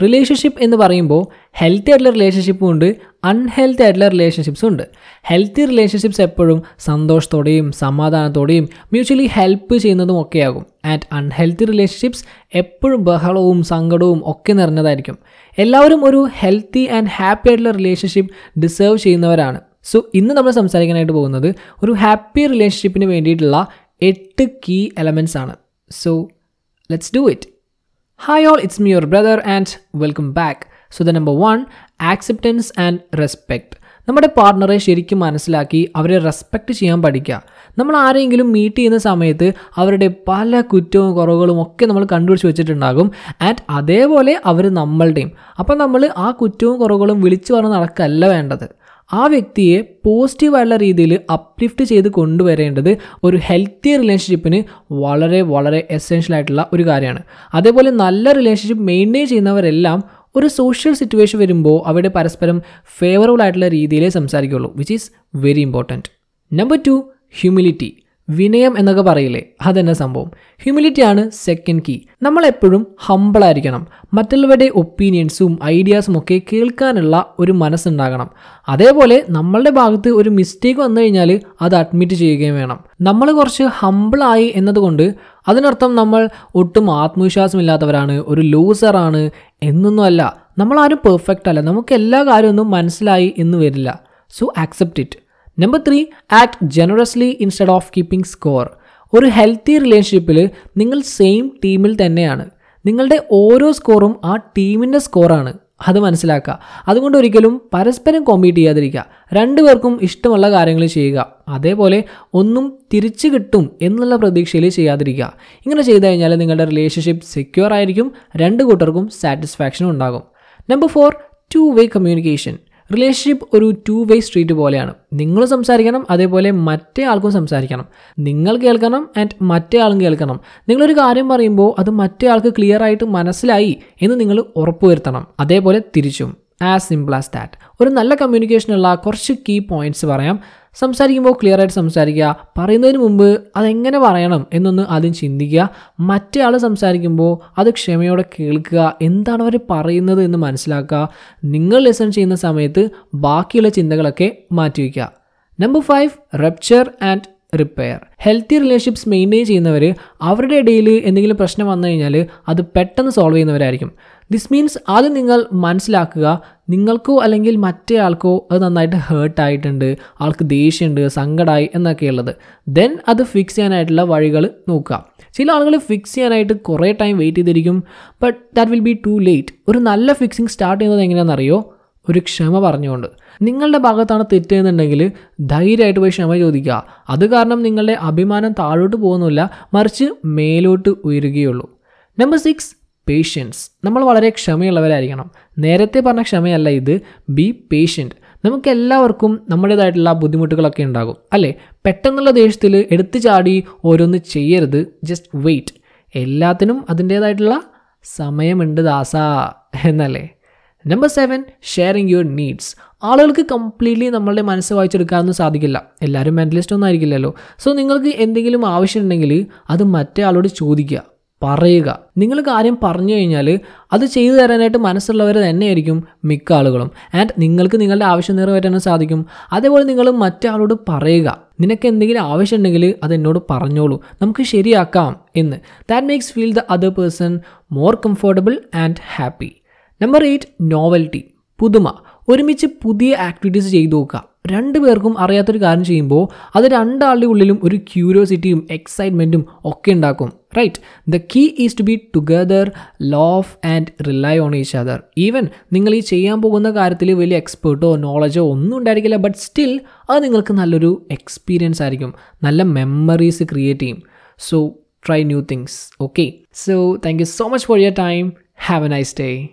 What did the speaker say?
Relationship എന്ന് പറയുമ്പോൾ healthy ആയിട്ടുള്ള റിലേഷൻഷിപ്പും ഉണ്ട് അൺഹെൽത്തി ആയിട്ടുള്ള റിലേഷൻഷിപ്സും ഉണ്ട്. ഹെൽത്തി റിലേഷൻഷിപ്സ് എപ്പോഴും സന്തോഷത്തോടെയും സമാധാനത്തോടെയും മ്യൂച്വലി ഹെൽപ്പ് ചെയ്യുന്നതും ഒക്കെയാകും. ആൻഡ് അൺഹെൽത്തി റിലേഷൻഷിപ്സ് എപ്പോഴും ബഹളവും സങ്കടവും ഒക്കെ നിറഞ്ഞതായിരിക്കും. എല്ലാവരും ഒരു ഹെൽത്തി ആൻഡ് ഹാപ്പി ആയിട്ടുള്ള റിലേഷൻഷിപ്പ് ഡിസേർവ് ചെയ്യുന്നവരാണ്. സോ ഇന്ന് നമ്മൾ സംസാരിക്കാനായിട്ട് പോകുന്നത് ഒരു ഹാപ്പി റിലേഷൻഷിപ്പിന് വേണ്ടിയിട്ടുള്ള എട്ട് കീ എലമെന്റ്സ് ആണ്. So let's do it hi all, it's me, your brother, and welcome back. So, the number one, acceptance and respect. നമ്മുടെ പാർട്ട്ണറെ ശരിക്കും മനസ്സിലാക്കി അവരെ റെസ്പെക്റ്റ് ചെയ്യാൻ പഠിക്കുക നമ്മൾ ആരെങ്കിലും മീറ്റ് ചെയ്യുന്ന സമയത്ത് അവരുടെ പല കുറ്റവും കുറവുകളും ഒക്കെ നമ്മൾ കണ്ടുപിടിച്ച് വെച്ചിട്ടുണ്ടാകും ആൻഡ് അതേപോലെ അവർ നമ്മളുടെയും അപ്പം നമ്മൾ ആ കുറ്റവും കുറവുകളും വിളിച്ചു പറഞ്ഞ് നടക്കല്ല വേണ്ടത് ആ വ്യക്തിയെ പോസിറ്റീവായുള്ള രീതിയിൽ അപ്ലിഫ്റ്റ് ചെയ്ത് കൊണ്ടുവരേണ്ടത് ഒരു ഹെൽത്തി റിലേഷൻഷിപ്പിന് വളരെ വളരെ എസെൻഷ്യൽ ആയിട്ടുള്ള ഒരു കാര്യമാണ്. അതേപോലെ നല്ല റിലേഷൻഷിപ്പ് മെയിന്റെയിൻ ചെയ്യുന്നവരെല്ലാം ഒരു സോഷ്യൽ സിറ്റുവേഷൻ വരുമ്പോൾ അവിടെ പരസ്പരം ഫേവറബിൾ ആയിട്ടുള്ള രീതിയിലേ സംസാരിക്കുകയുള്ളൂ which is very important number two humility വിനയം എന്നൊക്കെ പറയില്ലേ? അതെന്നെ സംഭവം? ഹ്യൂമിലിറ്റി ആണ് സെക്കൻഡ് കീ നമ്മൾ എപ്പോഴും ഹമ്പിളായിരിക്കണം മറ്റുള്ളവരുടെ ഒപ്പീനിയൻസും ഐഡിയാസും ഒക്കെ കേൾക്കാനുള്ള ഒരു മനസ്സുണ്ടാകണം. അതേപോലെ നമ്മളുടെ ഭാഗത്ത് ഒരു മിസ്റ്റേക്ക് വന്നു കഴിഞ്ഞാൽ അത് അഡ്മിറ്റ് ചെയ്യുകയും വേണം. നമ്മൾ കുറച്ച് ഹമ്പിളായി എന്നതുകൊണ്ട് അതിനർത്ഥം നമ്മൾ ഒട്ടും ആത്മവിശ്വാസമില്ലാത്തവരാണ് ഒരു ലൂസറാണ് എന്നൊന്നും അല്ല. നമ്മളാരും പെർഫെക്റ്റ് അല്ല. നമുക്ക് എല്ലാ കാര്യമൊന്നും മനസ്സിലായി എന്ന് വരില്ല. So accept it number three act generously instead of keeping score ഒരു ഹെൽത്തി റിലേഷൻഷിപ്പിൽ നിങ്ങൾ സെയിം ടീമിൽ തന്നെയാണ്. നിങ്ങളുടെ ഓരോ സ്കോറും ആ ടീമിന്റെ സ്കോറാണ് അത് മനസ്സിലാക്കുക. അതുകൊണ്ട് ഒരിക്കലും പരസ്പരം കോമ്പീറ്റ് ചെയ്യാതിരിക്കുക. രണ്ടുപേർക്കും ഇഷ്ടമുള്ള കാര്യങ്ങൾ ചെയ്യുക. അതേപോലെ ഒന്നും തിരിച്ചു കിട്ടും എന്നുള്ള പ്രതീക്ഷയിൽ ചെയ്യാതിരിക്കുക. ഇങ്ങനെ ചെയ്തു കഴിഞ്ഞാൽ നിങ്ങളുടെ റിലേഷൻഷിപ്പ് സെക്യൂർ ആയിരിക്കും. രണ്ട് കൂട്ടർക്കും സാറ്റിസ്ഫാക്ഷനും ഉണ്ടാകും. Number four two way communication relationship ഒരു ടു വേ സ്ട്രീറ്റ് പോലെയാണ്. നിങ്ങൾ സംസാരിക്കണം അതേപോലെ മറ്റേ ആൾക്കും സംസാരിക്കണം. നിങ്ങൾ കേൾക്കണം ആൻഡ് മറ്റേ ആളും കേൾക്കണം. നിങ്ങളൊരു കാര്യം പറയുമ്പോൾ അത് മറ്റേ ആൾക്ക് ക്ലിയർ ആയിട്ട് മനസ്സിലായി എന്ന് നിങ്ങൾ ഉറപ്പുവരുത്തണം. അതേപോലെ തിരിച്ചും. ആസ് സിമ്പിൾ ആസ് ദാറ്റ് ഒരു നല്ല കമ്മ്യൂണിക്കേഷനുള്ള കുറച്ച് കീ പോയിന്റ്സ് പറയാം. സംസാരിക്കുമ്പോൾ ക്ലിയർ ആയിട്ട് സംസാരിക്കുക. പറയുന്നതിന് മുമ്പ് അതെങ്ങനെ പറയണം എന്നൊന്ന് ആദ്യം ചിന്തിക്കുക. മറ്റേ ആൾ സംസാരിക്കുമ്പോൾ അത് ക്ഷമയോടെ കേൾക്കുക. എന്താണ് അവർ പറയുന്നത് എന്ന് മനസ്സിലാക്കുക. നിങ്ങൾ ലെസൺ ചെയ്യുന്ന സമയത്ത് ബാക്കിയുള്ള ചിന്തകളൊക്കെ മാറ്റിവെക്കുക number five rupture and repair healthy relationships maintain ചെയ്യുന്നവർ അവരുടെ ഇടയിൽ എന്തെങ്കിലും പ്രശ്നം വന്നു കഴിഞ്ഞാൽ അത് പെട്ടെന്ന് സോൾവ് ചെയ്യുന്നവരായിരിക്കും. ദിസ് മീൻസ് അത് നിങ്ങൾ മനസ്സിലാക്കുക നിങ്ങൾക്കോ അല്ലെങ്കിൽ മറ്റേ ആൾക്കോ അത് നന്നായിട്ട് ഹേർട്ടായിട്ടുണ്ട് ആൾക്ക് ദേഷ്യമുണ്ട് സങ്കടമായി എന്നൊക്കെയുള്ളത്. ദെൻ അത് ഫിക്സ് ചെയ്യാനായിട്ടുള്ള വഴികൾ നോക്കുക. ചില ആളുകൾ ഫിക്സ് ചെയ്യാനായിട്ട് കുറേ ടൈം വെയിറ്റ് ചെയ്തിരിക്കും but that will be too late ഒരു നല്ല ഫിക്സിങ് സ്റ്റാർട്ട് ചെയ്യുന്നത് എങ്ങനെയാണെന്നറിയോ? ഒരു ക്ഷമ പറഞ്ഞുകൊണ്ട്. നിങ്ങളുടെ ഭാഗത്താണ് തെറ്റെന്നുണ്ടെങ്കിൽ ധൈര്യമായിട്ട് പോയി ക്ഷമ ചോദിക്കുക. അത് കാരണം നിങ്ങളുടെ അഭിമാനം താഴോട്ട് പോകുന്നില്ല മറിച്ച് മേലോട്ട് ഉയരുകയുള്ളൂ. നമ്പർ സിക്സ് പേഷ്യൻസ് നമ്മൾ വളരെ ക്ഷമയുള്ളവരായിരിക്കണം. നേരത്തെ പറഞ്ഞ ക്ഷമയല്ല ഇത്. ബി പേഷ്യന്റ് നമുക്ക് എല്ലാവർക്കും നമ്മുടേതായിട്ടുള്ള ബുദ്ധിമുട്ടുകളൊക്കെ ഉണ്ടാകും. അല്ലേ? പെട്ടെന്നുള്ള ദേഷ്യത്തിൽ എടുത്തു ചാടി ഓരോന്ന് ചെയ്യരുത്. ജസ്റ്റ് വെയിറ്റ് എല്ലാത്തിനും അതിന്റേതായിട്ടുള്ള സമയമുണ്ട് ദാസ. എന്നല്ലേ? Number seven sharing your needs ആളുകൾക്ക് കംപ്ലീറ്റ്ലി നമ്മളുടെ മനസ്സ് വായിച്ചെടുക്കാനൊന്നും സാധിക്കില്ല. എല്ലാവരും മെന്റലിസ്റ്റ് ഒന്നും ആയിരിക്കില്ലല്ലോ. സോ നിങ്ങൾക്ക് എന്തെങ്കിലും ആവശ്യമുണ്ടെങ്കിൽ അത് മറ്റേ ആളോട് ചോദിക്കുക പറയുക. നിങ്ങൾ കാര്യം പറഞ്ഞു കഴിഞ്ഞാൽ അത് ചെയ്തു തരാനായിട്ട് മനസ്സുള്ളവർ തന്നെയായിരിക്കും മിക്ക ആളുകളും. ആൻഡ് നിങ്ങൾക്ക് നിങ്ങളുടെ ആവശ്യം നിറവേറ്റാനും സാധിക്കും. അതേപോലെ നിങ്ങൾ മറ്റാളോട് പറയുക. നിനക്ക് എന്തെങ്കിലും ആവശ്യമുണ്ടെങ്കിൽ അത് എന്നോട് പറഞ്ഞോളൂ. നമുക്ക് ശരിയാക്കാം എന്ന്. That makes feel the other person more comfortable and happy number eight novelty പുതുമ. ഒരുമിച്ച് പുതിയ ആക്ടിവിറ്റീസ് ചെയ്തു നോക്കുക. രണ്ടു പേർക്കും അറിയാത്തൊരു കാര്യം ചെയ്യുമ്പോൾ അത് രണ്ടാളുടെ ഉള്ളിലും ഒരു ക്യൂരിയോസിറ്റിയും എക്സൈറ്റ്മെന്റും ഒക്കെ ഉണ്ടാക്കും. Right the key is to be together laugh and rely on each other even നിങ്ങൾ ഈ ചെയ്യാൻ പോകുന്ന കാര്യത്തിൽ വലിയ എക്സ്പേർട്ടോ നോളജോ ഒന്നും ഉണ്ടായിരിക്കില്ല ബട്ട് സ്റ്റിൽ അത് നിങ്ങൾക്ക് നല്ലൊരു എക്സ്പീരിയൻസ് ആയിരിക്കും. നല്ല മെമ്മറീസ് ക്രിയേറ്റ് ചെയ്യും. So try new things okay so thank you so much for your time have a nice day